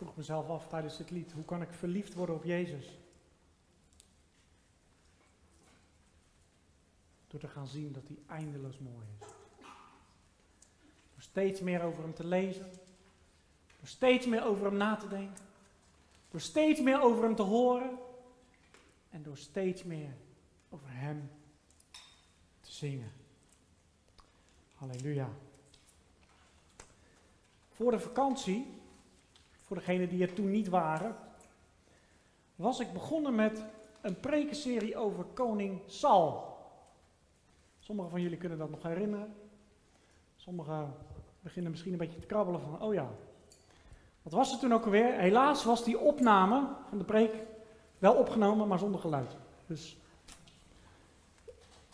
vroeg mezelf af tijdens het lied, hoe kan ik verliefd worden op Jezus? Door te gaan zien dat hij eindeloos mooi is. Door steeds meer over hem te lezen. Door steeds meer over hem na te denken. Door steeds meer over hem te horen. En door steeds meer over hem te zingen. Halleluja. Voor de vakantie, voor degenen die er toen niet waren, was ik begonnen met een prekenserie over koning Sal. Sommigen van jullie kunnen dat nog herinneren. Sommigen beginnen misschien een beetje te krabbelen van, oh ja. Wat was het toen ook alweer? Helaas was die opname van de preek wel opgenomen, maar zonder geluid. Dus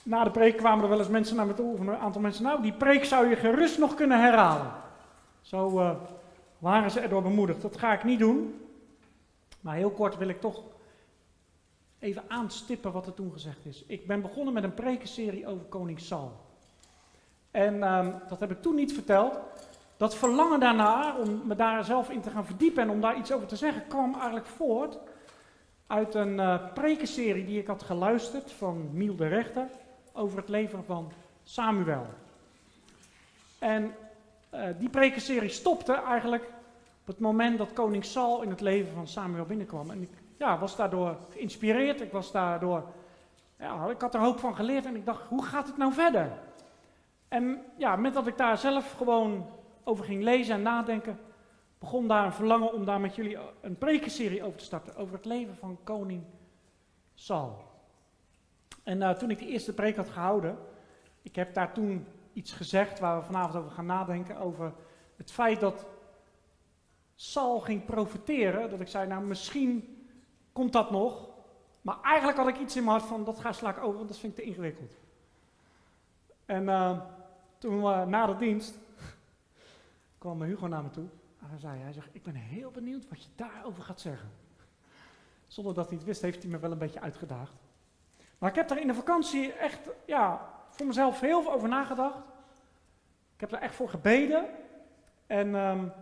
na de preek kwamen er wel eens mensen naar me toe, of een aantal mensen, nou, die preek zou je gerust nog kunnen herhalen. Zo uh, waren ze erdoor bemoedigd. Dat ga ik niet doen. Maar heel kort wil ik toch even aanstippen wat er toen gezegd is. Ik ben begonnen met een prekenserie over koning Saul. En uh, dat heb ik toen niet verteld. Dat verlangen daarna, om me daar zelf in te gaan verdiepen en om daar iets over te zeggen, kwam eigenlijk voort uit een uh, prekenserie die ik had geluisterd van Miel de Rechter over het leven van Samuel. En uh, die prekenserie stopte eigenlijk op het moment dat koning Saul in het leven van Samuel binnenkwam. En ik ja, was daardoor geïnspireerd, ik was daardoor, ja, ik had er hoop van geleerd en ik dacht, hoe gaat het nou verder? En ja, met dat ik daar zelf gewoon over ging lezen en nadenken, begon daar een verlangen om daar met jullie een prekenserie over te starten, over het leven van koning Saul. En uh, toen ik de eerste preek had gehouden, ik heb daar toen iets gezegd waar we vanavond over gaan nadenken, over het feit dat Saul ging profiteren, dat ik zei, nou misschien komt dat nog, maar eigenlijk had ik iets in mijn hart van, dat ga sla ik over, want dat vind ik te ingewikkeld. En uh, toen uh, na de dienst kwam Hugo naar me toe en hij zei, hij zegt, ik ben heel benieuwd wat je daarover gaat zeggen. Zonder dat hij het wist, heeft hij me wel een beetje uitgedaagd. Maar ik heb daar in de vakantie echt, ja, voor mezelf heel veel over nagedacht. Ik heb er echt voor gebeden. En um,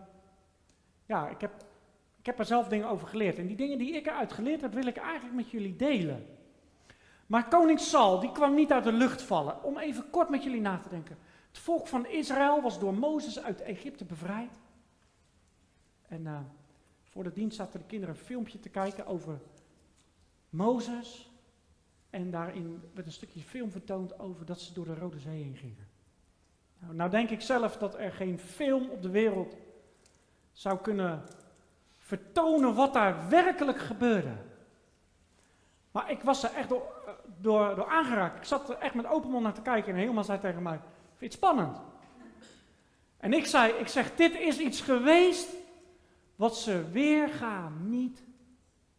ja, ik heb, ik heb er zelf dingen over geleerd. En die dingen die ik eruit geleerd heb, wil ik eigenlijk met jullie delen. Maar koning Saul, die kwam niet uit de lucht vallen. Om even kort met jullie na te denken. Het volk van Israël was door Mozes uit Egypte bevrijd. En uh, voor de dienst zaten de kinderen een filmpje te kijken over Mozes. En daarin werd een stukje film vertoond over dat ze door de Rode Zee heen gingen. Nou, nou denk ik zelf dat er geen film op de wereld zou kunnen vertonen wat daar werkelijk gebeurde. Maar ik was er echt door, door, door aangeraakt. Ik zat er echt met open mond naar te kijken en helemaal zei tegen mij, vind je het spannend? En ik zei, ik zeg, dit is iets geweest wat ze weerga niet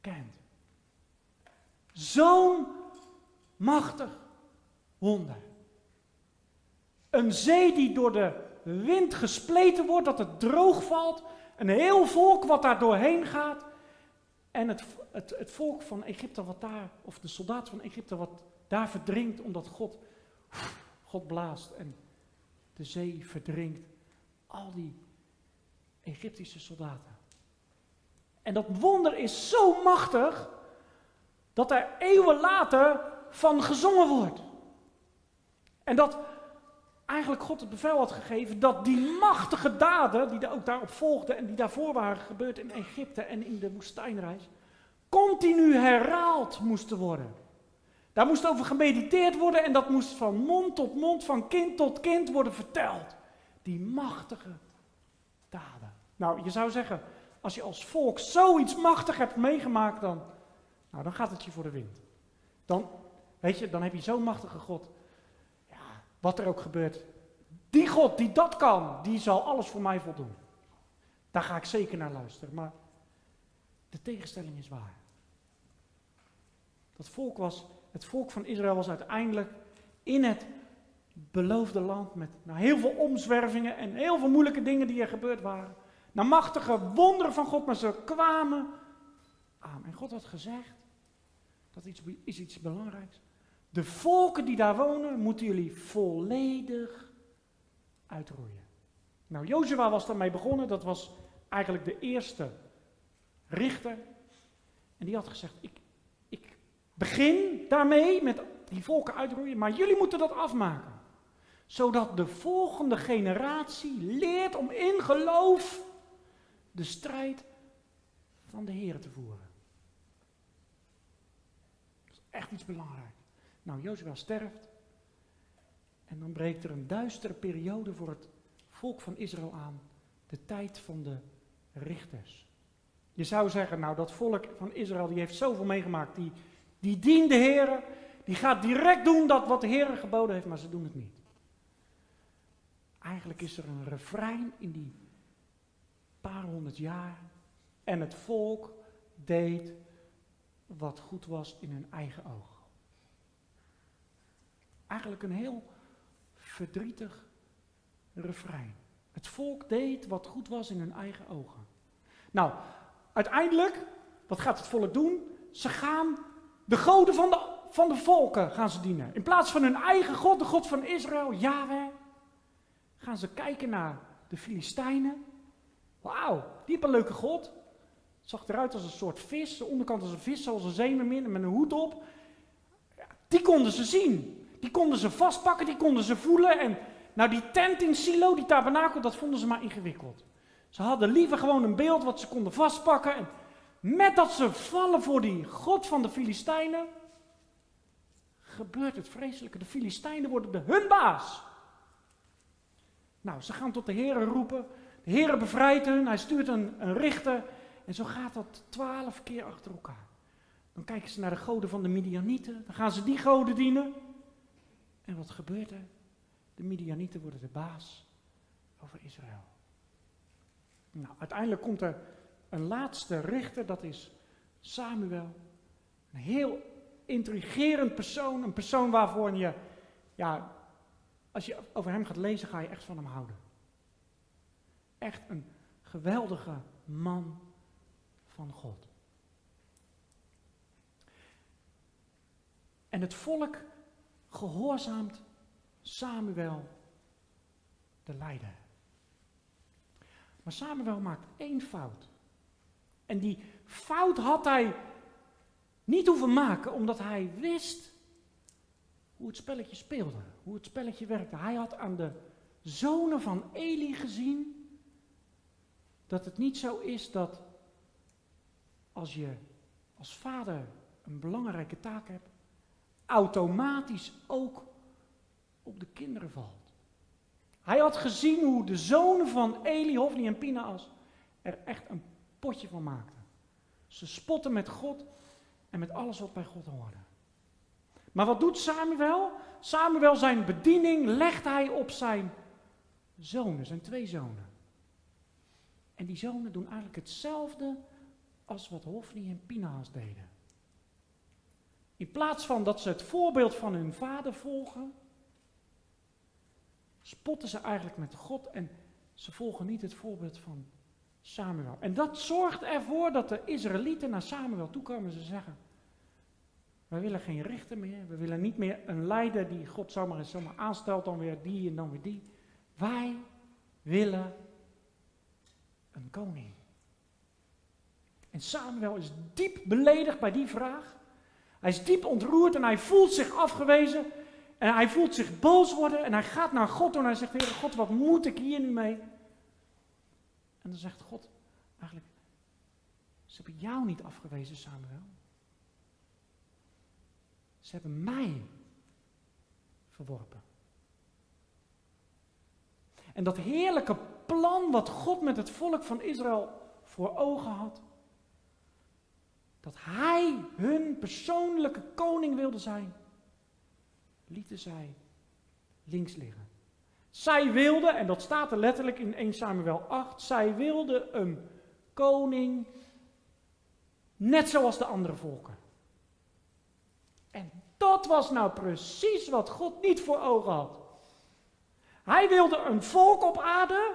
kent. Zo'n machtig wonder. Een zee die door de wind gespleten wordt, dat het droog valt. Een heel volk wat daar doorheen gaat. En het, het, het volk van Egypte wat daar, of de soldaten van Egypte wat daar verdrinkt, omdat God, God blaast en de zee verdrinkt. Al die Egyptische soldaten. En dat wonder is zo machtig, dat er eeuwen later van gezongen wordt. En dat eigenlijk God het bevel had gegeven dat die machtige daden, die ook daarop volgden en die daarvoor waren gebeurd in Egypte en in de woestijnreis, continu herhaald moesten worden. Daar moest over gemediteerd worden en dat moest van mond tot mond, van kind tot kind worden verteld. Die machtige daden. Nou, je zou zeggen, als je als volk zoiets machtig hebt meegemaakt, dan, nou, dan gaat het je voor de wind. Dan, weet je, dan heb je zo'n machtige God. Wat er ook gebeurt. Die God die dat kan, die zal alles voor mij voldoen. Daar ga ik zeker naar luisteren. Maar de tegenstelling is waar. Dat volk was, het volk van Israël was uiteindelijk in het beloofde land met heel veel omzwervingen en heel veel moeilijke dingen die er gebeurd waren. Naar machtige wonderen van God, maar ze kwamen aan. En God had gezegd, dat is iets belangrijks. De volken die daar wonen, moeten jullie volledig uitroeien. Nou, Jozua was daarmee begonnen. Dat was eigenlijk de eerste richter. En die had gezegd, ik, ik begin daarmee met die volken uitroeien, maar jullie moeten dat afmaken. Zodat de volgende generatie leert om in geloof de strijd van de Heer te voeren. Dat is echt iets belangrijks. Nou, Jozua sterft. En dan breekt er een duistere periode voor het volk van Israël aan. De tijd van de richters. Je zou zeggen, nou dat volk van Israël die heeft zoveel meegemaakt. Die, die dient de Heer. Die gaat direct doen dat wat de Heer geboden heeft, maar ze doen het niet. Eigenlijk is er een refrein in die paar honderd jaar. En het volk deed wat goed was in hun eigen oog. Eigenlijk een heel verdrietig refrein. Het volk deed wat goed was in hun eigen ogen. Nou, uiteindelijk, wat gaat het volk doen? Ze gaan de goden van de, van de volken gaan ze dienen. In plaats van hun eigen God, de God van Israël, Yahweh, gaan ze kijken naar de Filistijnen. Wauw, die hebben een leuke God. Zag eruit als een soort vis, de onderkant als een vis, zoals een zeemermin met een hoed op. Die konden ze zien. Die konden ze vastpakken, die konden ze voelen. En nou, die tent in Silo, die tabernakel, dat vonden ze maar ingewikkeld. Ze hadden liever gewoon een beeld wat ze konden vastpakken. En met dat ze vallen voor die God van de Filistijnen, gebeurt het vreselijke. De Filistijnen worden de hun baas. Nou, ze gaan tot de Heer roepen. De Heer bevrijdt hun, hij stuurt een, een richter. En zo gaat dat twaalf keer achter elkaar. Dan kijken ze naar de goden van de Midianieten. Dan gaan ze die goden dienen. En wat gebeurt er? De Midianieten worden de baas over Israël. Nou, uiteindelijk komt er een laatste richter, dat is Samuel. Een heel intrigerend persoon, een persoon waarvoor je, ja, als je over hem gaat lezen, ga je echt van hem houden. Echt een geweldige man van God. En het volk gehoorzaamt Samuel de leider. Maar Samuel maakt één fout. En die fout had hij niet hoeven maken, omdat hij wist hoe het spelletje speelde, hoe het spelletje werkte. Hij had aan de zonen van Eli gezien dat het niet zo is dat als je als vader een belangrijke taak hebt, automatisch ook op de kinderen valt. Hij had gezien hoe de zonen van Eli, Hofni en Pinaas er echt een potje van maakten. Ze spotten met God en met alles wat bij God hoorde. Maar wat doet Samuel? Samuel zijn bediening legt hij op zijn zonen, zijn twee zonen. En die zonen doen eigenlijk hetzelfde als wat Hofni en Pinaas deden. In plaats van dat ze het voorbeeld van hun vader volgen, spotten ze eigenlijk met God en ze volgen niet het voorbeeld van Samuel. En dat zorgt ervoor dat de Israëlieten naar Samuel toekomen en ze zeggen, wij willen geen rechter meer, we willen niet meer een leider die God zomaar en zomaar aanstelt, dan weer die en dan weer die. Wij willen een koning. En Samuel is diep beledigd bij die vraag. Hij is diep ontroerd en hij voelt zich afgewezen. En hij voelt zich boos worden en hij gaat naar God en hij zegt, Heer God, wat moet ik hier nu mee? En dan zegt God, eigenlijk, ze hebben jou niet afgewezen, Samuel. Ze hebben mij verworpen. En dat heerlijke plan wat God met het volk van Israël voor ogen had, dat hij hun persoonlijke koning wilde zijn, lieten zij links liggen. Zij wilden, en dat staat er letterlijk in 1 Samuel 8, zij wilden een koning net zoals de andere volken. En dat was nou precies wat God niet voor ogen had. Hij wilde een volk op aarde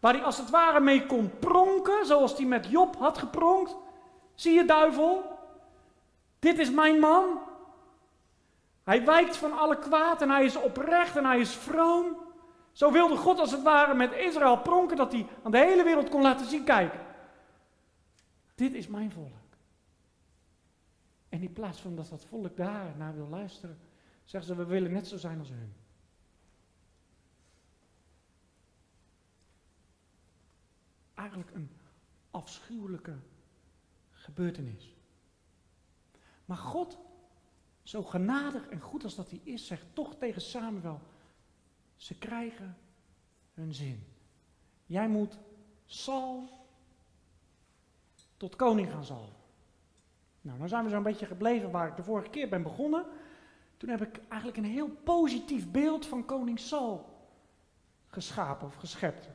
waar hij als het ware mee kon pronken, zoals hij met Job had gepronkt. Zie je duivel? Dit is mijn man. Hij wijkt van alle kwaad en hij is oprecht en hij is vroom. Zo wilde God als het ware met Israël pronken dat hij aan de hele wereld kon laten zien, kijk. dit is mijn volk. En in plaats van dat dat volk daar naar wil luisteren, zeggen ze, we willen net zo zijn als hun. Eigenlijk een afschuwelijke gebeurtenis. Maar God, zo genadig en goed als dat hij is, zegt toch tegen Samuel, ze krijgen hun zin. Jij moet Saul tot koning gaan zalven. Nou, dan zijn we zo'n beetje gebleven waar ik de vorige keer ben begonnen. Toen heb ik eigenlijk een heel positief beeld van koning Saul geschapen of geschept.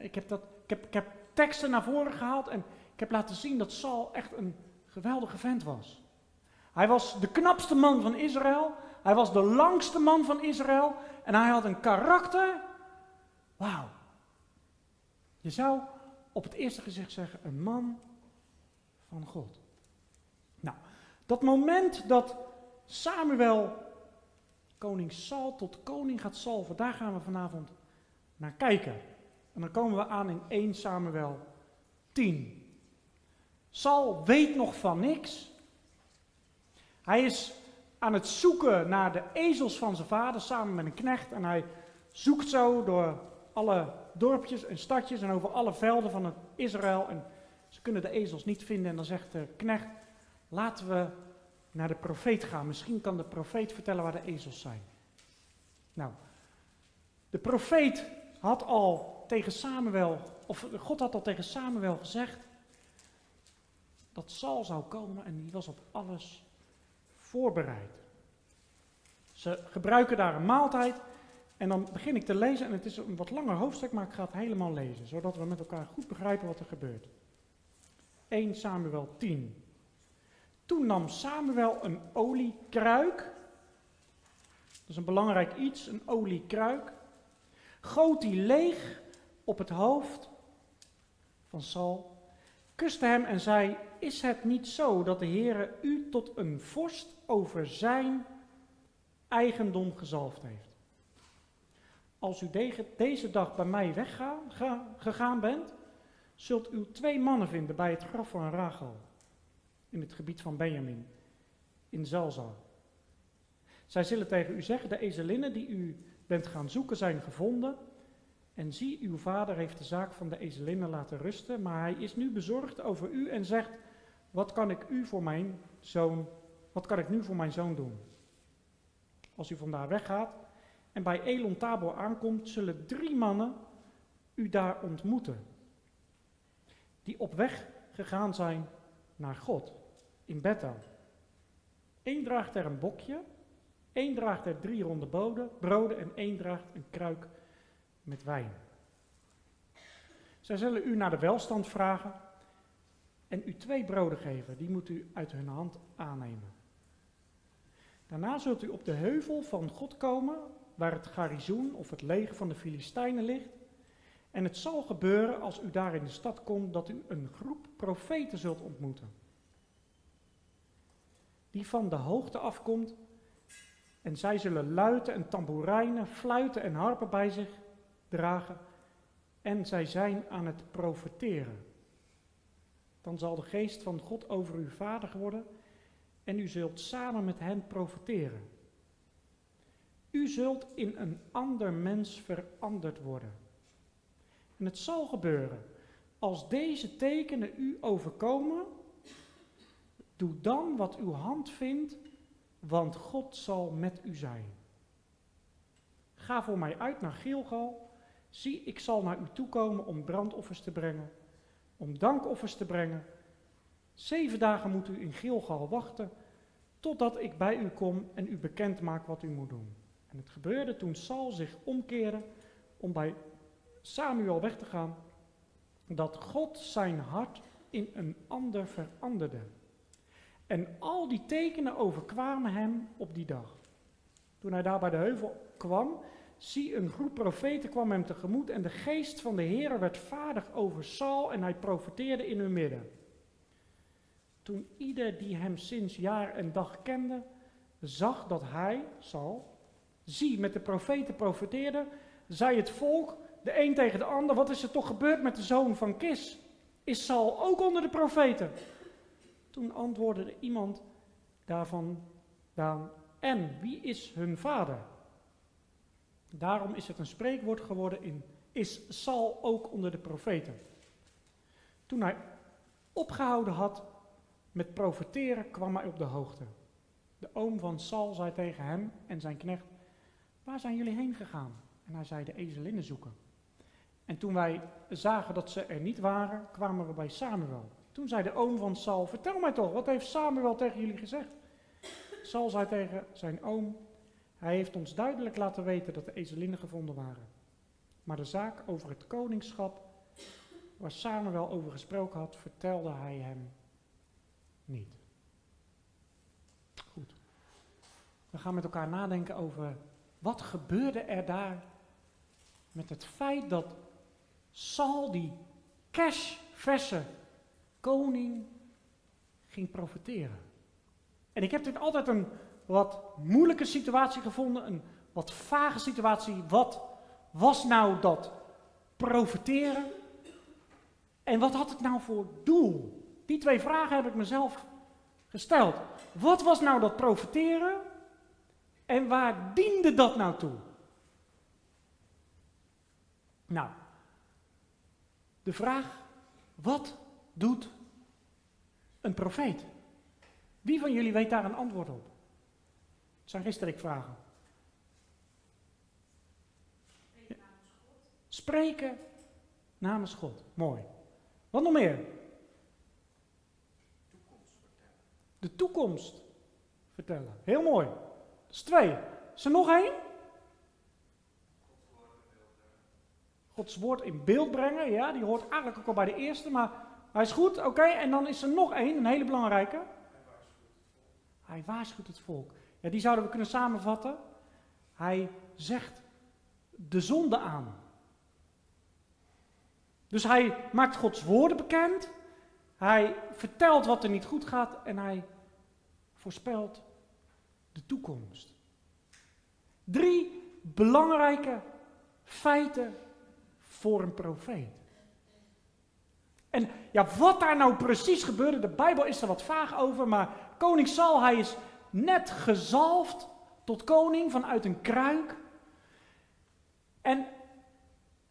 Ik heb, dat, ik, heb, ik heb teksten naar voren gehaald en ik heb laten zien dat Saul echt een geweldige vent was. Hij was de knapste man van Israël. Hij was de langste man van Israël. En hij had een karakter. Wauw. Je zou op het eerste gezicht zeggen: een man van God. Nou, dat moment dat Samuel koning Saul tot koning gaat salven, daar gaan we vanavond naar kijken. En dan komen we aan in 1 Samuel 10. Saul weet nog van niks. Hij is aan het zoeken naar de ezels van zijn vader samen met een knecht. En hij zoekt zo door alle dorpjes en stadjes en over alle velden van het Israël. En ze kunnen de ezels niet vinden. En dan zegt de knecht: Laten we naar de profeet gaan. Misschien kan de profeet vertellen waar de ezels zijn. Nou, de profeet had al tegen Samuel, of God had al tegen Samuel gezegd dat Saul zou komen en die was op alles voorbereid. Ze gebruiken daar een maaltijd en dan begin ik te lezen en het is een wat langer hoofdstuk, maar ik ga het helemaal lezen, zodat we met elkaar goed begrijpen wat er gebeurt. 1 Samuel 10. Toen nam Samuel een oliekruik, dat is een belangrijk iets, een oliekruik, goot die leeg op het hoofd van Saul, kuste hem en zei, is het niet zo dat de Heere u tot een vorst over zijn eigendom gezalfd heeft? Als u deze dag bij mij weggegaan bent, zult u twee mannen vinden bij het graf van Rachel, in het gebied van Benjamin, in Zalza. Zij zullen tegen u zeggen, de ezelinnen die u bent gaan zoeken zijn gevonden. En zie, uw vader heeft de zaak van de ezelinnen laten rusten, maar hij is nu bezorgd over u en zegt, wat kan ik u voor mijn zoon, wat kan ik nu voor mijn zoon doen? Als u vandaar weggaat en bij Elon Tabor aankomt, zullen drie mannen u daar ontmoeten, die op weg gegaan zijn naar God in Bethel. Eén draagt er een bokje, één draagt er drie ronde broden en één draagt een kruik met wijn. Zij zullen u naar de welstand vragen en u twee broden geven, die moet u uit hun hand aannemen. Daarna zult u op de heuvel van God komen, waar het garnizoen of het leger van de Filistijnen ligt. En het zal gebeuren als u daar in de stad komt, dat u een groep profeten zult ontmoeten. Die van de hoogte afkomt. En zij zullen luiten en tamboerijnen, fluiten en harpen bij zich dragen. En zij zijn aan het profeteren dan zal de geest van God over u vader worden en u zult samen met hen profiteren. U zult in een ander mens veranderd worden. En het zal gebeuren, als deze tekenen u overkomen, doe dan wat uw hand vindt, want God zal met u zijn. Ga voor mij uit naar Gilgal. Zie, ik zal naar u toekomen om brandoffers te brengen om dankoffers te brengen. Zeven dagen moet u in Gilgal wachten, totdat ik bij u kom en u bekend maak wat u moet doen. En het gebeurde toen Saul zich omkeerde om bij Samuel weg te gaan, dat God zijn hart in een ander veranderde. En al die tekenen overkwamen hem op die dag. Toen hij daar bij de heuvel kwam, Zie, een groep profeten kwam hem tegemoet en de geest van de Heer werd vaardig over Saul en hij profeteerde in hun midden. Toen ieder die hem sinds jaar en dag kende, zag dat hij, Saul, zie, met de profeten profeteerde, zei het volk, de een tegen de ander, wat is er toch gebeurd met de zoon van Kis? Is Saul ook onder de profeten? Toen antwoordde iemand daarvan dan, en wie is hun vader? Daarom is het een spreekwoord geworden in, is Saul ook onder de profeten? Toen hij opgehouden had met profeteren, kwam hij op de hoogte. De oom van Saul zei tegen hem en zijn knecht, waar zijn jullie heen gegaan? En hij zei de ezelinnen zoeken. En toen wij zagen dat ze er niet waren, kwamen we bij Samuel. Toen zei de oom van Saul, vertel mij toch, wat heeft Samuel tegen jullie gezegd? Saul zei tegen zijn oom, hij heeft ons duidelijk laten weten dat de ezelinnen gevonden waren. Maar de zaak over het koningschap, waar Samuel over gesproken had, vertelde hij hem niet. Goed. We gaan met elkaar nadenken over wat gebeurde er daar met het feit dat Saul die cashverse koning ging profiteren. En ik heb dit altijd een wat moeilijke situatie gevonden, een wat vage situatie. Wat was nou dat profiteren? En wat had het nou voor doel? Die twee vragen heb ik mezelf gesteld. Wat was nou dat profiteren? En waar diende dat nou toe? Nou, de vraag, wat doet een profeet? Wie van jullie weet daar een antwoord op? Het zijn geen strikvragen. Spreken namens God. Mooi. Wat nog meer? De toekomst vertellen. Heel mooi. Dat is twee. Is er nog één? Gods woord in beeld brengen. Ja, die hoort eigenlijk ook al bij de eerste, maar hij is goed. Oké, en dan is er nog één, een hele belangrijke. Hij waarschuwt het volk. Ja, die zouden we kunnen samenvatten. Hij zegt de zonde aan. Dus hij maakt Gods woorden bekend. Hij vertelt wat er niet goed gaat en hij voorspelt de toekomst. Drie belangrijke feiten voor een profeet. En ja, wat daar nou precies gebeurde, de Bijbel is er wat vaag over, maar koning Saul, hij is net gezalfd tot koning vanuit een kruik. En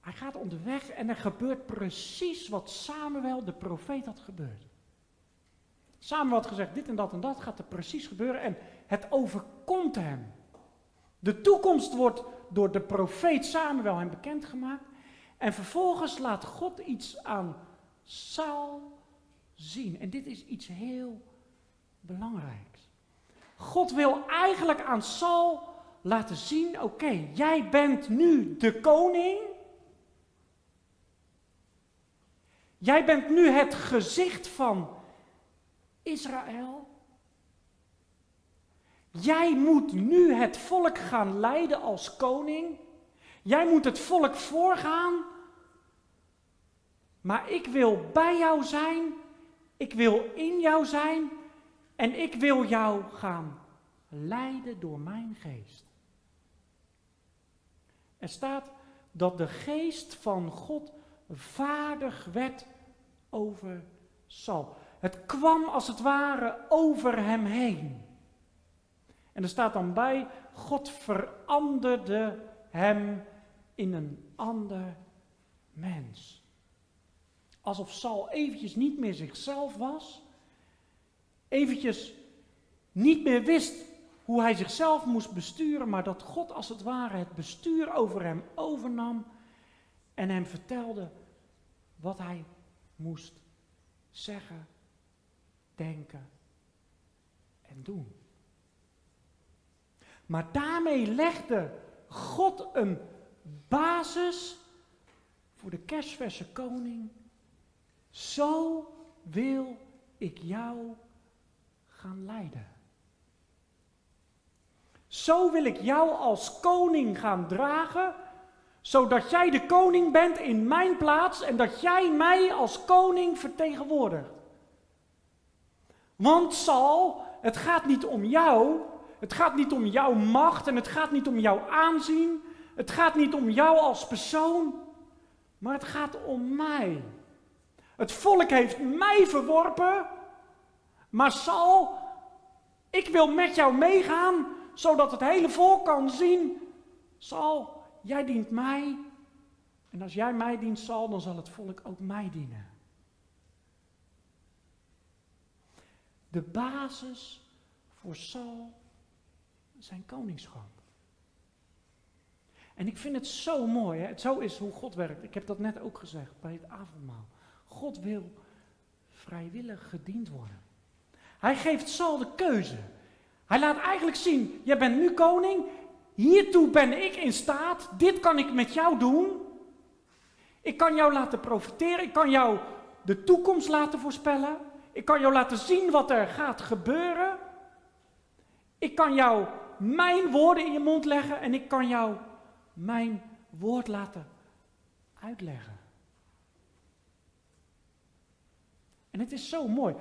hij gaat onderweg en er gebeurt precies wat Samuel, de profeet, had gebeurd. Samuel had gezegd, dit en dat en dat gaat er precies gebeuren en het overkomt hem. De toekomst wordt door de profeet Samuel hem bekendgemaakt. En vervolgens laat God iets aan Saul zien. En dit is iets heel belangrijks. God wil eigenlijk aan Saul laten zien: oké, jij bent nu de koning. Jij bent nu het gezicht van Israël. Jij moet nu het volk gaan leiden als koning. Jij moet het volk voorgaan. Maar ik wil bij jou zijn. Ik wil in jou zijn. En ik wil jou gaan leiden door mijn geest. Er staat dat de geest van God vaardig werd over Saul. Het kwam als het ware over hem heen. En er staat dan bij, God veranderde hem in een ander mens. Alsof Saul eventjes niet meer zichzelf was, eventjes niet meer wist hoe hij zichzelf moest besturen, maar dat God als het ware het bestuur over hem overnam en hem vertelde wat hij moest zeggen, denken en doen. Maar daarmee legde God een basis voor de kerstverse koning. Zo wil ik jou gaan leiden. Zo wil ik jou als koning gaan dragen, zodat jij de koning bent in mijn plaats en dat jij mij als koning vertegenwoordigt. Want Sal, het gaat niet om jou, het gaat niet om jouw macht en het gaat niet om jouw aanzien, het gaat niet om jou als persoon, maar het gaat om mij. Het volk heeft mij verworpen, maar Saul, ik wil met jou meegaan, zodat het hele volk kan zien, Saul, jij dient mij. En als jij mij dient, Saul, dan zal het volk ook mij dienen. De basis voor Saul zijn koningschap. En ik vind het zo mooi, hè? zo is hoe God werkt. Ik heb dat net ook gezegd bij het avondmaal. God wil vrijwillig gediend worden. Hij geeft Saul de keuze. Hij laat eigenlijk zien, jij bent nu koning, hiertoe ben ik in staat, dit kan ik met jou doen. Ik kan jou laten profiteren, ik kan jou de toekomst laten voorspellen. Ik kan jou laten zien wat er gaat gebeuren. Ik kan jou mijn woorden in je mond leggen en ik kan jou mijn woord laten uitleggen. En het is zo mooi.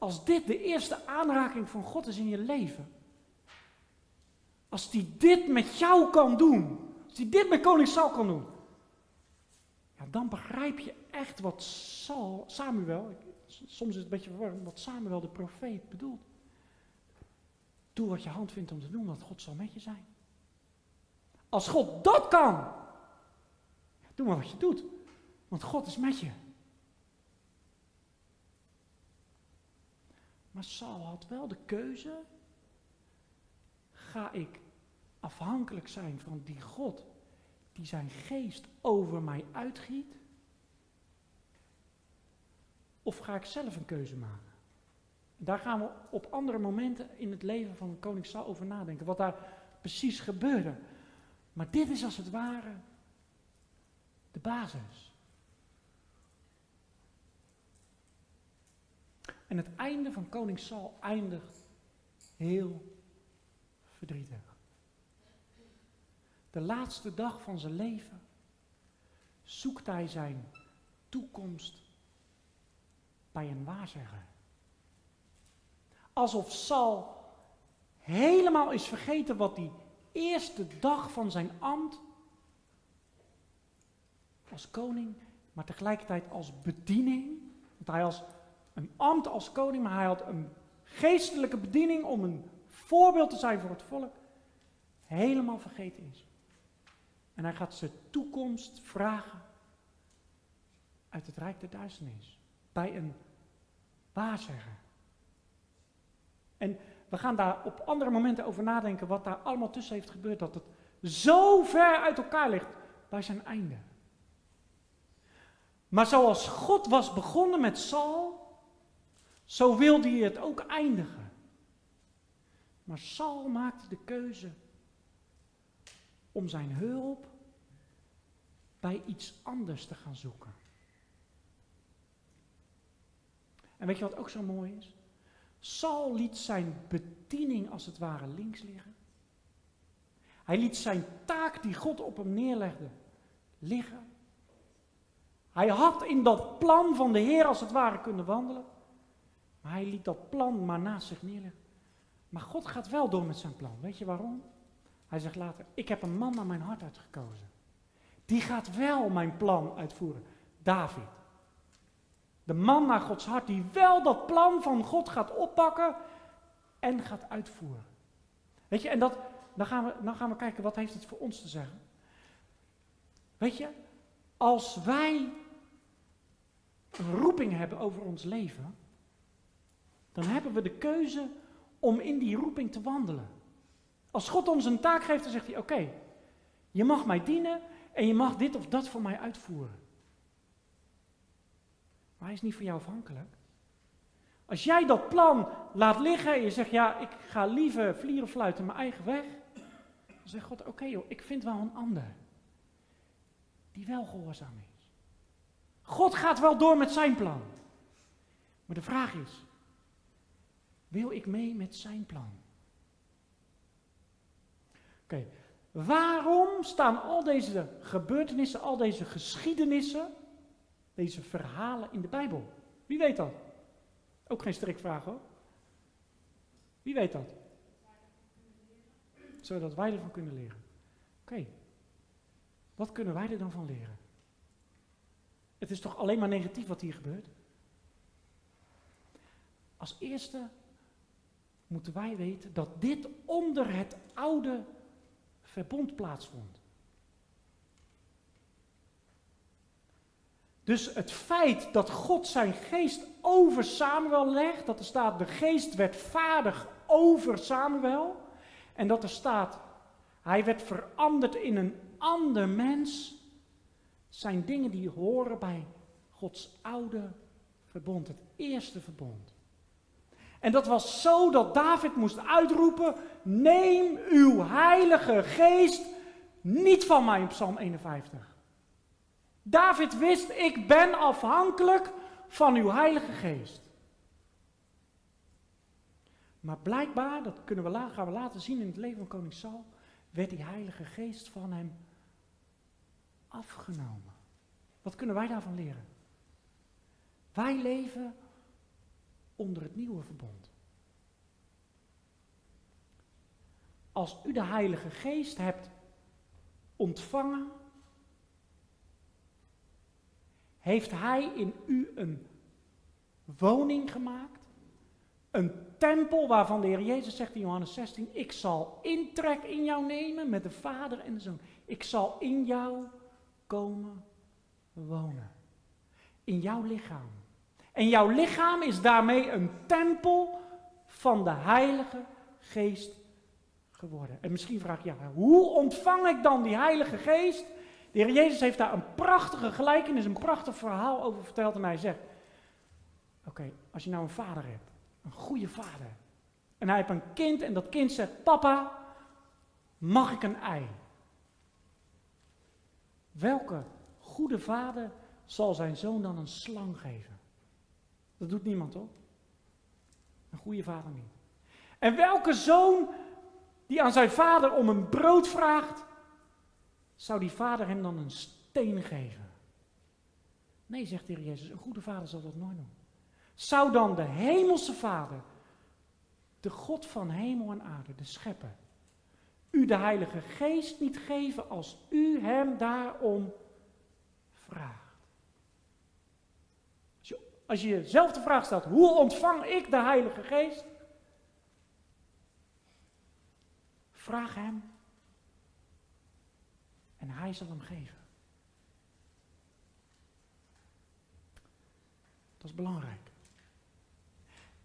Als dit de eerste aanraking van God is in je leven. Als die dit met jou kan doen. Als die dit met koning Saul kan doen. Ja, dan begrijp je echt wat Saul, Samuel, soms is het een beetje verwarrend, wat Samuel de profeet bedoelt. Doe wat je hand vindt om te doen, want God zal met je zijn. Als God dat kan, doe maar wat je doet, want God is met je. Maar Saul had wel de keuze, ga ik afhankelijk zijn van die God die zijn geest over mij uitgiet? Of ga ik zelf een keuze maken? Daar gaan we op andere momenten in het leven van koning Saul over nadenken, wat daar precies gebeurde. Maar dit is als het ware de basis. En het einde van koning Saul eindigt heel verdrietig. De laatste dag van zijn leven zoekt hij zijn toekomst bij een waarzegger. Alsof Saul helemaal is vergeten wat die eerste dag van zijn ambt als koning, maar tegelijkertijd als bediening. Want hij als een ambt als koning, maar hij had een geestelijke bediening om een voorbeeld te zijn voor het volk. Helemaal vergeten is. En hij gaat zijn toekomst vragen uit het rijk der duisternis. Bij een waarzegger. En we gaan daar op andere momenten over nadenken wat daar allemaal tussen heeft gebeurd. Dat het zo ver uit elkaar ligt bij zijn einde. Maar zoals God was begonnen met Saul, zo wilde hij het ook eindigen. Maar Saul maakte de keuze om zijn hulp bij iets anders te gaan zoeken. En weet je wat ook zo mooi is? Saul liet zijn bediening als het ware links liggen. Hij liet zijn taak die God op hem neerlegde liggen. Hij had in dat plan van de Heer als het ware kunnen wandelen. Maar hij liet dat plan maar naast zich neerleggen. Maar God gaat wel door met zijn plan. Weet je waarom? Hij zegt later, ik heb een man naar mijn hart uitgekozen. Die gaat wel mijn plan uitvoeren. David. De man naar Gods hart die wel dat plan van God gaat oppakken en gaat uitvoeren. Weet je, en dat, dan, gaan we, dan gaan we kijken wat heeft het voor ons te zeggen. Weet je, als wij een roeping hebben over ons leven, dan hebben we de keuze om in die roeping te wandelen. Als God ons een taak geeft, dan zegt hij: Oké, je mag mij dienen en je mag dit of dat voor mij uitvoeren. Maar hij is niet van jou afhankelijk. Als jij dat plan laat liggen en je zegt: Ja, ik ga liever vlieren fluiten mijn eigen weg. Dan zegt God: Oké, joh, ik vind wel een ander. Die wel gehoorzaam is. God gaat wel door met zijn plan. Maar de vraag is: wil ik mee met zijn plan? Oké, waarom staan al deze gebeurtenissen, al deze geschiedenissen, deze verhalen in de Bijbel? Wie weet dat? Ook geen strikvraag hoor. Wie weet dat? Zodat wij ervan kunnen leren. Oké, wat kunnen wij er dan van leren? Het is toch alleen maar negatief wat hier gebeurt? Als eerste moeten wij weten dat dit onder het oude verbond plaatsvond. Dus het feit dat God zijn geest over Samuel legt, dat er staat de geest werd vaardig over Samuel, en dat er staat hij werd veranderd in een ander mens, zijn dingen die horen bij Gods oude verbond, het eerste verbond. En dat was zo dat David moest uitroepen: Neem uw heilige geest niet van mij in Psalm 51. David wist: Ik ben afhankelijk van uw heilige geest. Maar blijkbaar, dat kunnen we, gaan we later zien in het leven van koning Saul, werd die heilige geest van hem afgenomen. Wat kunnen wij daarvan leren? Wij leven onder het nieuwe verbond. Als u de Heilige Geest hebt ontvangen, heeft Hij in u een woning gemaakt, een tempel waarvan de Heer Jezus zegt in Johannes 16, ik zal intrek in jou nemen met de Vader en de Zoon. Ik zal in jou komen wonen. In jouw lichaam. En jouw lichaam is daarmee een tempel van de Heilige Geest geworden. En misschien vraag je, hoe ontvang ik dan die Heilige Geest? De Heer Jezus heeft daar een prachtige gelijkenis, een prachtig verhaal over verteld. En hij zegt, oké, als je nou een vader hebt, een goede vader. En hij heeft een kind en dat kind zegt, papa, mag ik een ei? Welke goede vader zal zijn zoon dan een slang geven? Dat doet niemand, toch? Een goede vader niet. En welke zoon die aan zijn vader om een brood vraagt, zou die vader hem dan een steen geven? Nee, zegt de Heer Jezus, een goede vader zal dat nooit doen. Zou dan de hemelse vader, de God van hemel en aarde, de schepper, u de Heilige Geest niet geven als u hem daarom vraagt? Als je jezelf de vraag stelt, hoe ontvang ik de Heilige Geest? Vraag Hem en Hij zal hem geven. Dat is belangrijk.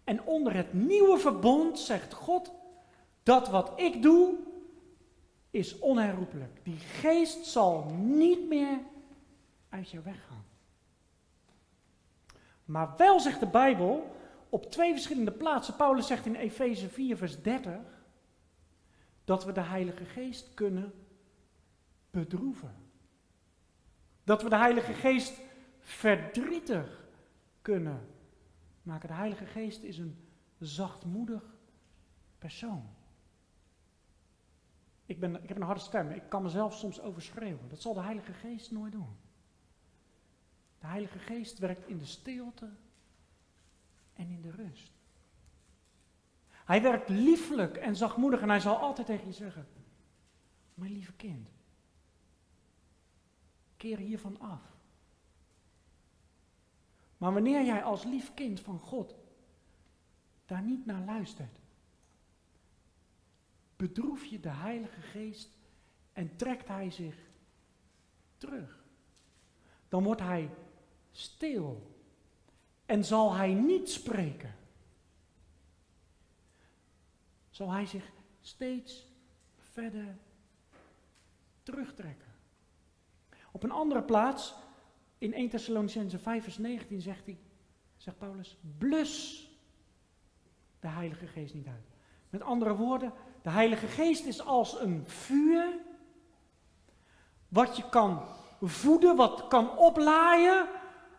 En onder het nieuwe verbond zegt God, dat wat ik doe is onherroepelijk. Die geest zal niet meer uit je weggaan. Maar wel zegt de Bijbel op twee verschillende plaatsen, Paulus zegt in Efeze 4, vers 30, dat we de Heilige Geest kunnen bedroeven. Dat we de Heilige Geest verdrietig kunnen maken. De Heilige Geest is een zachtmoedig persoon. Ik, ben, ik heb een harde stem, ik kan mezelf soms overschreeuwen. Dat zal de Heilige Geest nooit doen. De Heilige Geest werkt in de stilte en in de rust. Hij werkt lieflijk en zachtmoedig en hij zal altijd tegen je zeggen: Mijn lieve kind, keer hiervan af. Maar wanneer jij als lief kind van God daar niet naar luistert, bedroef je de Heilige Geest en trekt hij zich terug. Dan wordt hij stil en zal hij niet spreken. Zal hij zich steeds verder terugtrekken. Op een andere plaats, in 1 Thessalonicense 5 vers 19 zegt hij, zegt Paulus, blus de Heilige Geest niet uit. Met andere woorden, de Heilige Geest is als een vuur, wat je kan voeden, wat kan oplaaien,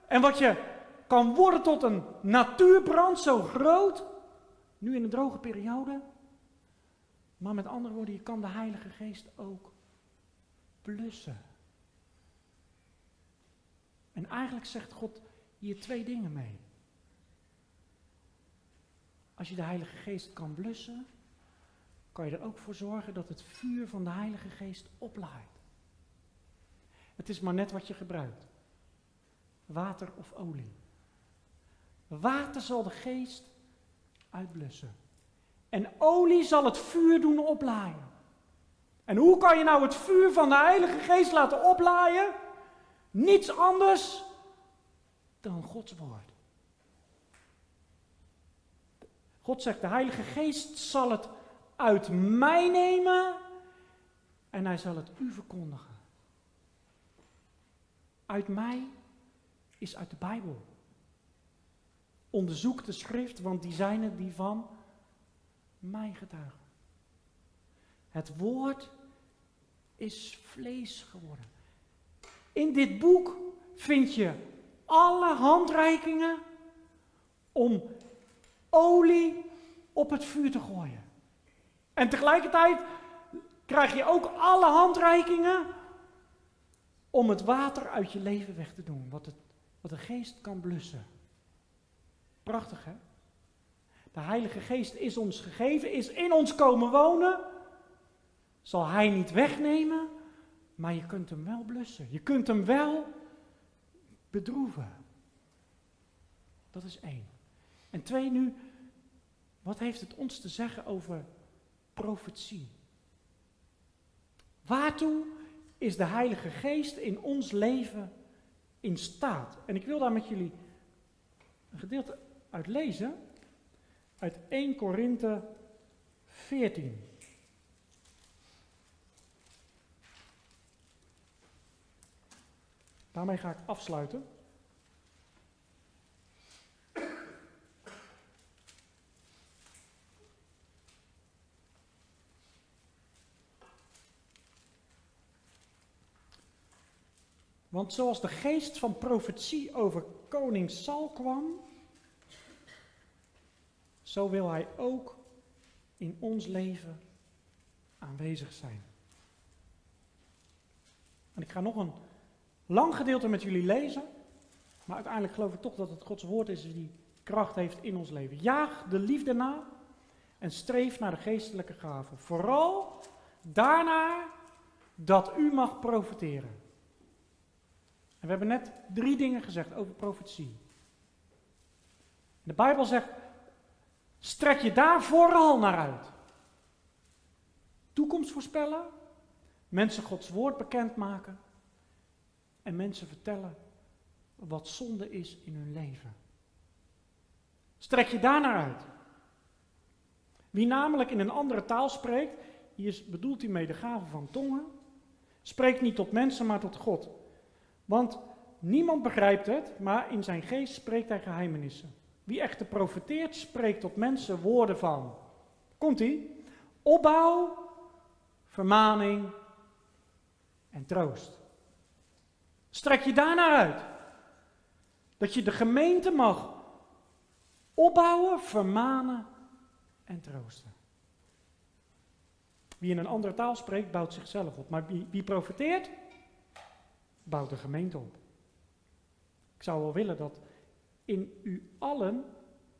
en wat je kan worden tot een natuurbrand zo groot, nu in een droge periode. Maar met andere woorden, je kan de Heilige Geest ook blussen. En eigenlijk zegt God hier twee dingen mee. Als je de Heilige Geest kan blussen, kan je er ook voor zorgen dat het vuur van de Heilige Geest oplaait. Het is maar net wat je gebruikt water of olie. Water zal de geest uitblussen. En olie zal het vuur doen oplaaien. En hoe kan je nou het vuur van de Heilige Geest laten oplaaien? Niets anders dan Gods woord. God zegt, de Heilige Geest zal het uit mij nemen en hij zal het u verkondigen. Uit mij is uit de Bijbel. Onderzoek de schrift, want die zijn het die van mij getuigen. Het woord is vlees geworden. In dit boek vind je alle handreikingen om olie op het vuur te gooien. En tegelijkertijd krijg je ook alle handreikingen om het water uit je leven weg te doen, wat, het, wat de geest kan blussen. Prachtig hè? De Heilige Geest is ons gegeven, is in ons komen wonen. Zal Hij niet wegnemen, maar je kunt hem wel blussen. Je kunt hem wel bedroeven. Dat is één. En twee nu, wat heeft het ons te zeggen over profetie? Waartoe is de Heilige Geest in ons leven in staat? En ik wil daar met jullie een gedeelte uit lezen. Uit 1 Korinthe 14. Daarmee ga ik afsluiten. Want zoals de geest van profetie over koning Sal kwam, zo wil hij ook in ons leven aanwezig zijn. En ik ga nog een lang gedeelte met jullie lezen, maar uiteindelijk geloof ik toch dat het Gods woord is die kracht heeft in ons leven. Jaag de liefde na en streef naar de geestelijke gaven. Vooral daarna dat u mag profiteren. En we hebben net drie dingen gezegd over profetie. De Bijbel zegt, strek je daar vooral naar uit. Toekomst voorspellen, mensen Gods woord bekendmaken en mensen vertellen wat zonde is in hun leven. Strek je daar naar uit. Wie namelijk in een andere taal spreekt, hier bedoelt hij mee de gave van tongen, spreekt niet tot mensen, maar tot God. Want niemand begrijpt het, maar in zijn geest spreekt hij geheimenissen. Wie echter profeteert, spreekt tot mensen woorden van. Komt ie? Opbouw, vermaning en troost. Strek je daarnaar uit. Dat je de gemeente mag opbouwen, vermanen en troosten. Wie in een andere taal spreekt, bouwt zichzelf op. Maar wie, wie profeteert, bouwt de gemeente op. Ik zou wel willen dat in u allen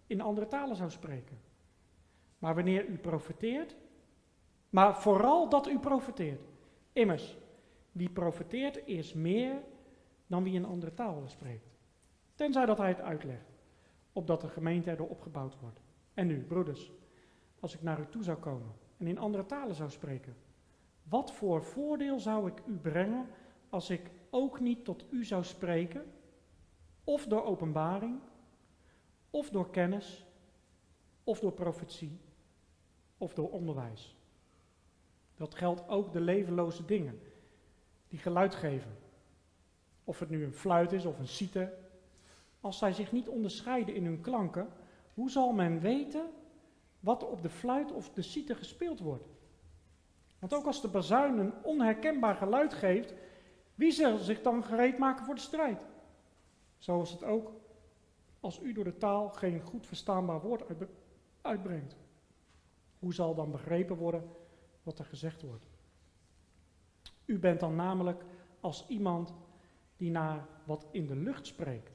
in andere talen zou spreken. Maar wanneer u profeteert, maar vooral dat u profeteert. Immers, wie profeteert is meer dan wie in andere talen spreekt. Tenzij dat hij het uitlegt, opdat de gemeente erdoor opgebouwd wordt. En nu, broeders, als ik naar u toe zou komen en in andere talen zou spreken, wat voor voordeel zou ik u brengen als ik ook niet tot u zou spreken, of door openbaring, of door kennis, of door profetie, of door onderwijs. Dat geldt ook de levenloze dingen die geluid geven. Of het nu een fluit is of een citer. Als zij zich niet onderscheiden in hun klanken, hoe zal men weten wat op de fluit of de citer gespeeld wordt? Want ook als de bazuin een onherkenbaar geluid geeft, wie zal zich dan gereed maken voor de strijd? Zo is het ook als u door de taal geen goed verstaanbaar woord uitbrengt. Hoe zal dan begrepen worden wat er gezegd wordt? U bent dan namelijk als iemand die naar wat in de lucht spreekt.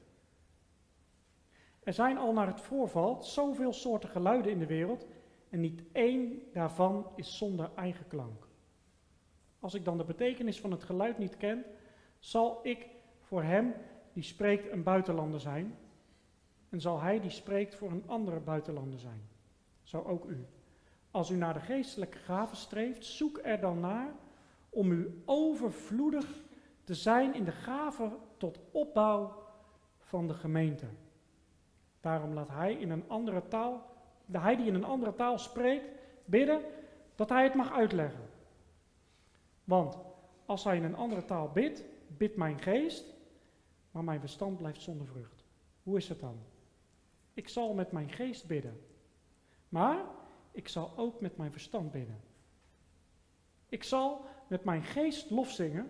Er zijn al naar het voorval zoveel soorten geluiden in de wereld en niet één daarvan is zonder eigen klank. Als ik dan de betekenis van het geluid niet ken, zal ik voor hem die spreekt een buitenlander zijn en zal hij die spreekt voor een andere buitenlander zijn. zo ook u. Als u naar de geestelijke gaven streeft, zoek er dan naar om u overvloedig te zijn in de gaven tot opbouw van de gemeente. Daarom laat hij in een andere taal, de hij die in een andere taal spreekt, bidden dat hij het mag uitleggen. Want als hij in een andere taal bidt, bidt mijn geest, maar mijn verstand blijft zonder vrucht. Hoe is het dan? Ik zal met mijn geest bidden, maar ik zal ook met mijn verstand bidden. Ik zal met mijn geest lof zingen,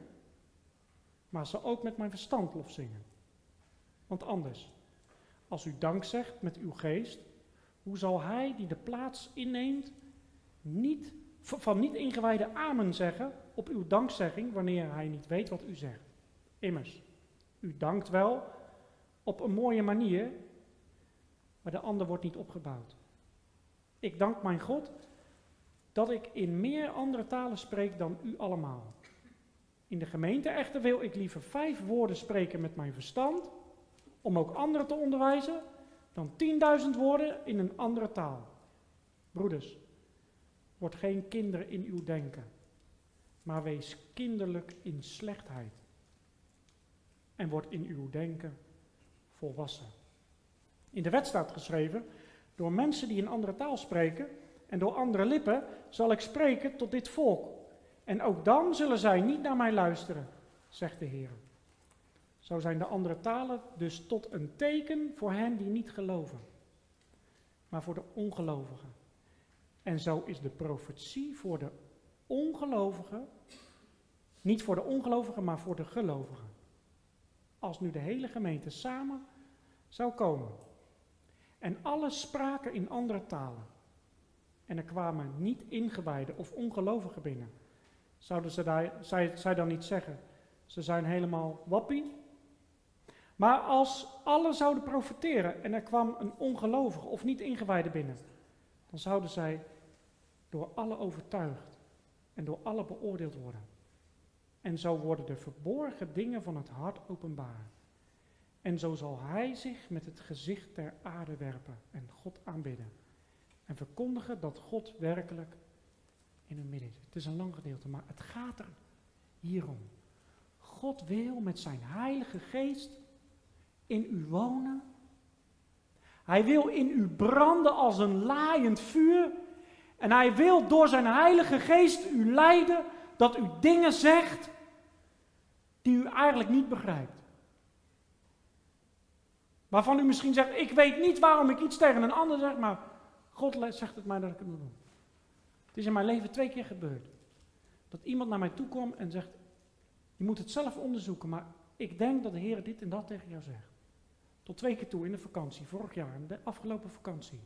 maar zal ook met mijn verstand lof zingen. Want anders, als u dank zegt met uw geest, hoe zal hij die de plaats inneemt, niet, van niet ingewijde amen zeggen op uw dankzegging wanneer hij niet weet wat u zegt? Immers, u dankt wel op een mooie manier, maar de ander wordt niet opgebouwd. Ik dank mijn God dat ik in meer andere talen spreek dan u allemaal. In de gemeente echter wil ik liever vijf woorden spreken met mijn verstand, om ook anderen te onderwijzen, dan tienduizend woorden in een andere taal. Broeders, word geen kinderen in uw denken, maar wees kinderlijk in slechtheid. En word in uw denken volwassen. In de wet staat geschreven, door mensen die een andere taal spreken en door andere lippen zal ik spreken tot dit volk. En ook dan zullen zij niet naar mij luisteren, zegt de Heer. Zo zijn de andere talen dus tot een teken voor hen die niet geloven, maar voor de ongelovigen. En zo is de profetie voor de ongelovigen, niet voor de ongelovigen, maar voor de gelovigen. Als nu de hele gemeente samen zou komen en alle spraken in andere talen, en er kwamen niet ingewijden of ongelovigen binnen, zouden ze daar, zij, zij dan niet zeggen, ze zijn helemaal wappie? Maar als alle zouden profiteren en er kwam een ongelovige of niet ingewijde binnen, dan zouden zij door alle overtuigd en door alle beoordeeld worden. En zo worden de verborgen dingen van het hart openbaar. En zo zal hij zich met het gezicht ter aarde werpen en God aanbidden. En verkondigen dat God werkelijk in hun midden is. Het is een lang gedeelte, maar het gaat er hierom. God wil met zijn heilige geest in u wonen. Hij wil in u branden als een laaiend vuur. En hij wil door zijn heilige geest u leiden dat u dingen zegt die u eigenlijk niet begrijpt. Waarvan u misschien zegt, ik weet niet waarom ik iets tegen een ander zeg, maar God zegt het mij dat ik het moet doen. Het is in mijn leven twee keer gebeurd. Dat iemand naar mij toe komt en zegt, je moet het zelf onderzoeken, maar ik denk dat de Heer dit en dat tegen jou zegt. Tot twee keer toe in de vakantie, vorig jaar, de afgelopen vakantie.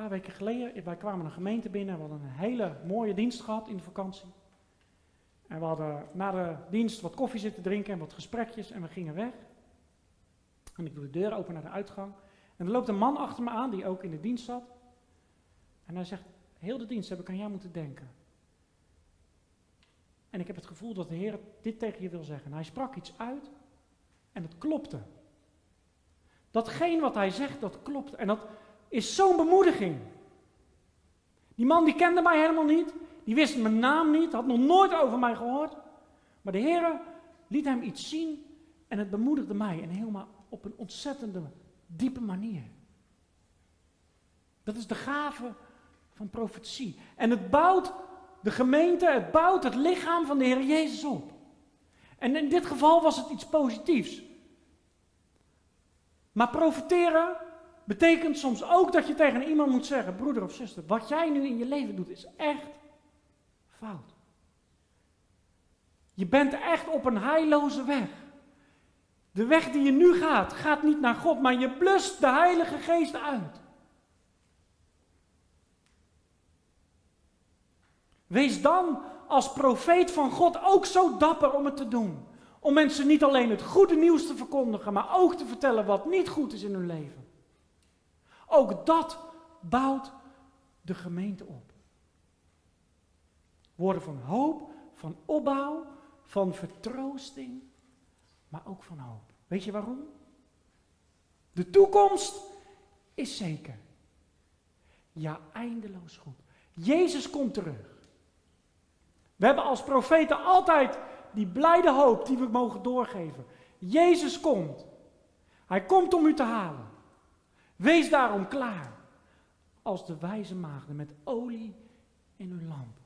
Een paar weken geleden, wij kwamen een gemeente binnen, we hadden een hele mooie dienst gehad in de vakantie. En we hadden na de dienst wat koffie zitten drinken en wat gesprekjes en we gingen weg. En ik doe de deur open naar de uitgang. En er loopt een man achter me aan die ook in de dienst zat. En hij zegt, heel de dienst heb ik aan jou moeten denken. En ik heb het gevoel dat de Heer dit tegen je wil zeggen. En hij sprak iets uit en het klopte. Datgene wat hij zegt, dat klopt. En dat is zo'n bemoediging. Die man die kende mij helemaal niet. Die wist mijn naam niet, had nog nooit over mij gehoord. Maar de Heer liet hem iets zien en het bemoedigde mij. En helemaal op een ontzettende, diepe manier. Dat is de gave van profetie. En het bouwt de gemeente, het bouwt het lichaam van de Heer Jezus op. En in dit geval was het iets positiefs. Maar profiteren betekent soms ook dat je tegen iemand moet zeggen: broeder of zuster, wat jij nu in je leven doet is echt fout. Je bent echt op een heilloze weg. De weg die je nu gaat, gaat niet naar God, maar je blust de Heilige Geest uit. Wees dan als profeet van God ook zo dapper om het te doen. Om mensen niet alleen het goede nieuws te verkondigen, maar ook te vertellen wat niet goed is in hun leven. Ook dat bouwt de gemeente op. Woorden van hoop, van opbouw, van vertroosting, maar ook van hoop. Weet je waarom? De toekomst is zeker. Ja, eindeloos goed. Jezus komt terug. We hebben als profeten altijd die blijde hoop die we mogen doorgeven. Jezus komt. Hij komt om u te halen. Wees daarom klaar. Als de wijze maagden met olie in hun lamp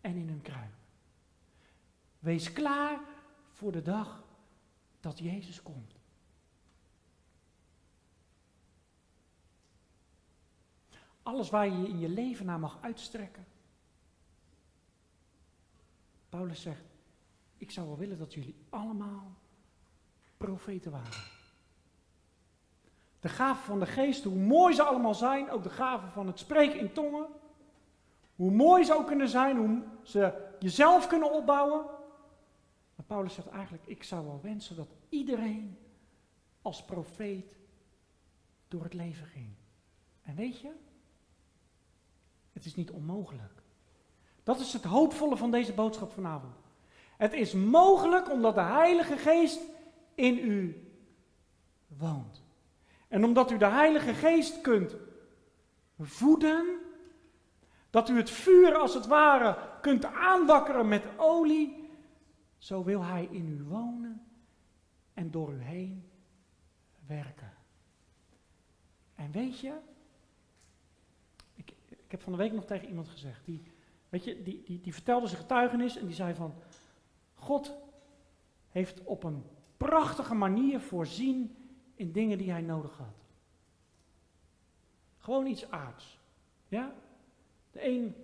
en in hun kruik. Wees klaar voor de dag dat Jezus komt. Alles waar je in je leven naar mag uitstrekken. Paulus zegt, ik zou wel willen dat jullie allemaal profeten waren. De gaven van de geest, hoe mooi ze allemaal zijn, ook de gaven van het spreken in tongen. Hoe mooi ze ook kunnen zijn, hoe ze jezelf kunnen opbouwen. Maar Paulus zegt eigenlijk, ik zou wel wensen dat iedereen als profeet door het leven ging. En weet je, het is niet onmogelijk. Dat is het hoopvolle van deze boodschap vanavond. Het is mogelijk omdat de Heilige Geest in u woont. En omdat u de Heilige Geest kunt voeden, dat u het vuur als het ware kunt aanwakkeren met olie, zo wil Hij in u wonen en door u heen werken. En weet je, ik, ik heb van de week nog tegen iemand gezegd, die, weet je, die, die, die vertelde zijn getuigenis en die zei van, God heeft op een prachtige manier voorzien in dingen die hij nodig had. Gewoon iets aards. Ja? De een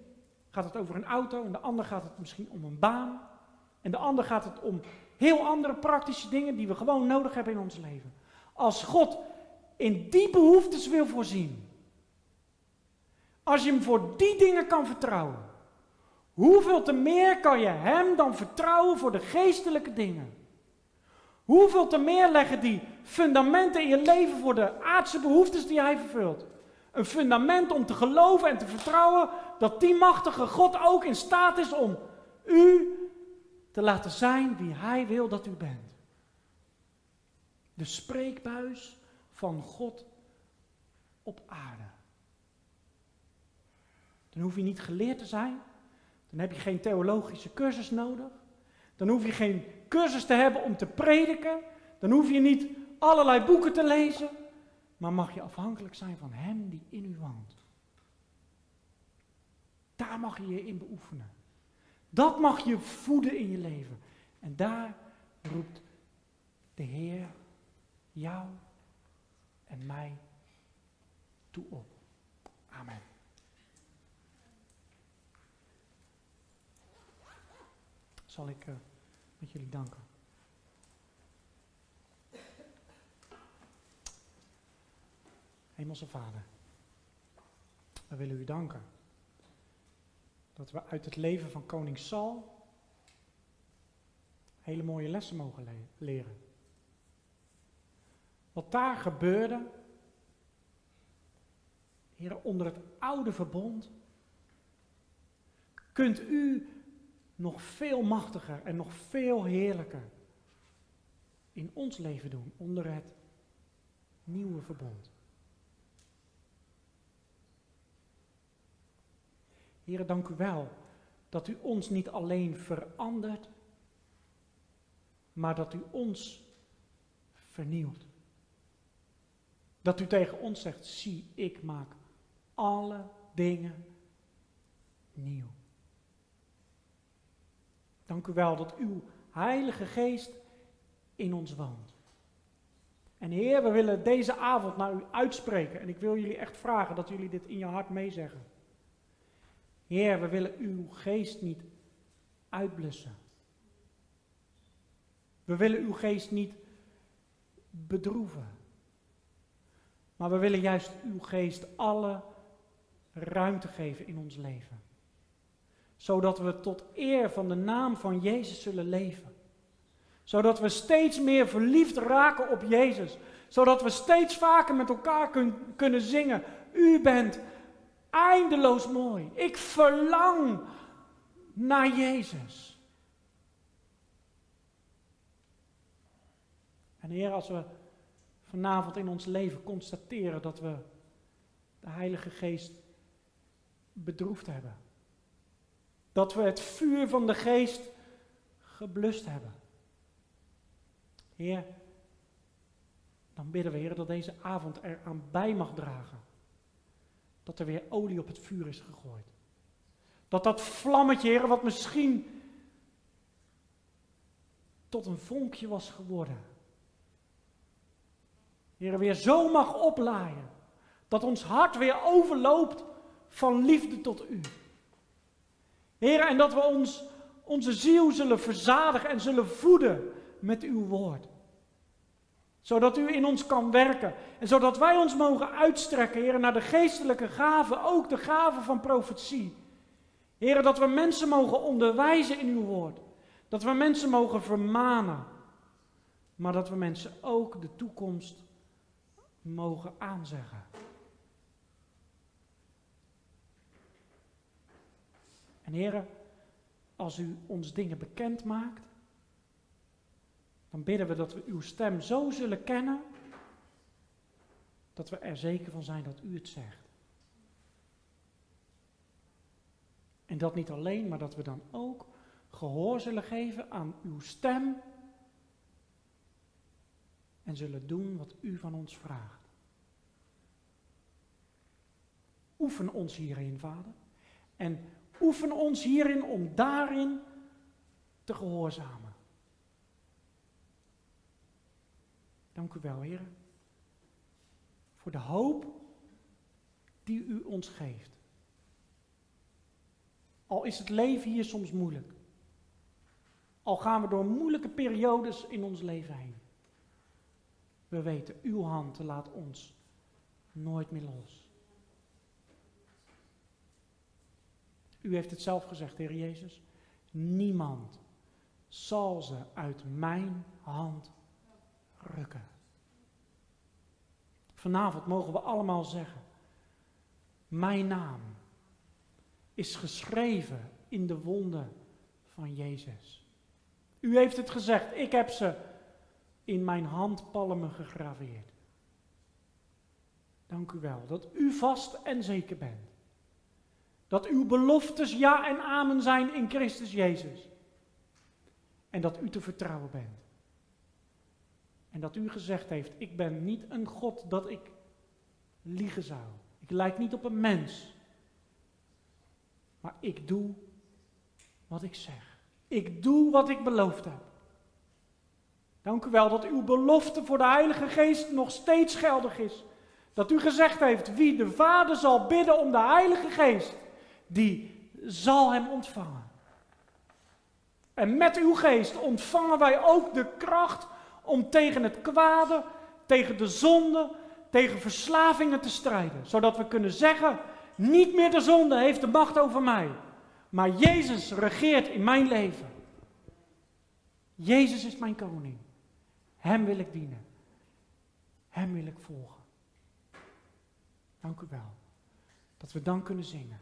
gaat het over een auto en de ander gaat het misschien om een baan. En de ander gaat het om heel andere praktische dingen die we gewoon nodig hebben in ons leven. Als God in die behoeftes wil voorzien, als je hem voor die dingen kan vertrouwen, hoeveel te meer kan je hem dan vertrouwen voor de geestelijke dingen? Hoeveel te meer leggen die fundamenten in je leven voor de aardse behoeftes die hij vervult? Een fundament om te geloven en te vertrouwen dat die machtige God ook in staat is om u te laten zijn wie hij wil dat u bent. De spreekbuis van God op aarde. Dan hoef je niet geleerd te zijn. Dan heb je geen theologische cursus nodig. Dan hoef je geen cursus te hebben om te prediken. Dan hoef je niet allerlei boeken te lezen. Maar mag je afhankelijk zijn van Hem die in u woont. Daar mag je je in beoefenen. Dat mag je voeden in je leven. En daar roept de Heer jou en mij toe op. Amen. Zal ik uh, met jullie danken. Hemelse Vader, we willen u danken dat we uit het leven van koning Saul hele mooie lessen mogen le leren. Wat daar gebeurde, Heer, onder het oude verbond, kunt u nog veel machtiger en nog veel heerlijker in ons leven doen onder het nieuwe verbond. Heren, dank u wel dat u ons niet alleen verandert, maar dat u ons vernieuwt. Dat u tegen ons zegt, zie, ik maak alle dingen nieuw. Dank u wel dat uw Heilige Geest in ons woont. En Heer, we willen deze avond naar u uitspreken. En ik wil jullie echt vragen dat jullie dit in je hart meezeggen. Heer, we willen uw geest niet uitblussen. We willen uw geest niet bedroeven. Maar we willen juist uw geest alle ruimte geven in ons leven. Zodat we tot eer van de naam van Jezus zullen leven. Zodat we steeds meer verliefd raken op Jezus. Zodat we steeds vaker met elkaar kun, kunnen zingen. U bent eindeloos mooi. Ik verlang naar Jezus. En Heer, als we vanavond in ons leven constateren dat we de Heilige Geest bedroefd hebben. Dat we het vuur van de Geest geblust hebben. Heer, dan bidden we, Heer, dat deze avond er aan bij mag dragen. Dat er weer olie op het vuur is gegooid. Dat dat vlammetje, Heer, wat misschien tot een vonkje was geworden. Heer, weer zo mag oplaaien. Dat ons hart weer overloopt van liefde tot U. Heer, en dat we ons, onze ziel zullen verzadigen en zullen voeden met Uw woord. Zodat U in ons kan werken. En zodat wij ons mogen uitstrekken, Heer, naar de geestelijke gaven, ook de gaven van profetie. Heer, dat we mensen mogen onderwijzen in Uw woord. Dat we mensen mogen vermanen. Maar dat we mensen ook de toekomst mogen aanzeggen. En als u ons dingen bekend maakt, dan bidden we dat we uw stem zo zullen kennen, dat we er zeker van zijn dat u het zegt. En dat niet alleen, maar dat we dan ook gehoor zullen geven aan uw stem en zullen doen wat u van ons vraagt. Oefen ons hierin, Vader. En oefen ons hierin om daarin te gehoorzamen. Dank u wel, Heer, voor de hoop die u ons geeft. Al is het leven hier soms moeilijk. Al gaan we door moeilijke periodes in ons leven heen. We weten, uw hand laat ons nooit meer los. U heeft het zelf gezegd, Heer Jezus. Niemand zal ze uit mijn hand rukken. Vanavond mogen we allemaal zeggen: Mijn naam is geschreven in de wonden van Jezus. U heeft het gezegd, ik heb ze in mijn handpalmen gegraveerd. Dank u wel dat u vast en zeker bent. Dat uw beloftes ja en amen zijn in Christus Jezus. En dat u te vertrouwen bent. En dat u gezegd heeft, ik ben niet een God dat ik liegen zou. Ik lijk niet op een mens. Maar ik doe wat ik zeg. Ik doe wat ik beloofd heb. Dank u wel dat uw belofte voor de Heilige Geest nog steeds geldig is. Dat u gezegd heeft, wie de Vader zal bidden om de Heilige Geest, die zal hem ontvangen. En met uw geest ontvangen wij ook de kracht om tegen het kwade, tegen de zonde, tegen verslavingen te strijden. Zodat we kunnen zeggen, niet meer de zonde heeft de macht over mij, maar Jezus regeert in mijn leven. Jezus is mijn koning. Hem wil ik dienen. Hem wil ik volgen. Dank u wel. Dat we dan kunnen zingen.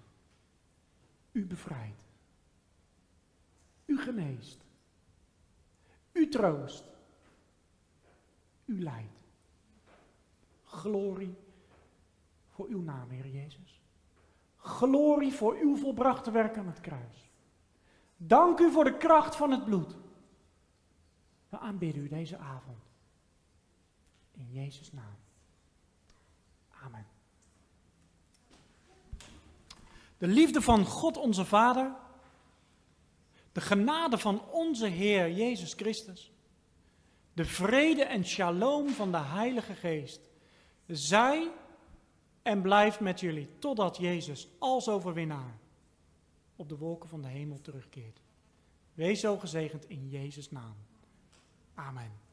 U bevrijdt. U geneest. U troost. U leidt. Glorie voor uw naam, Heer Jezus. Glorie voor uw volbrachte werk aan het kruis. Dank u voor de kracht van het bloed. We aanbidden u deze avond. In Jezus' naam. Amen. De liefde van God onze Vader, de genade van onze Heer Jezus Christus, de vrede en shalom van de Heilige Geest, zij en blijft met jullie totdat Jezus als overwinnaar op de wolken van de hemel terugkeert. Wees zo gezegend in Jezus' naam. Amen.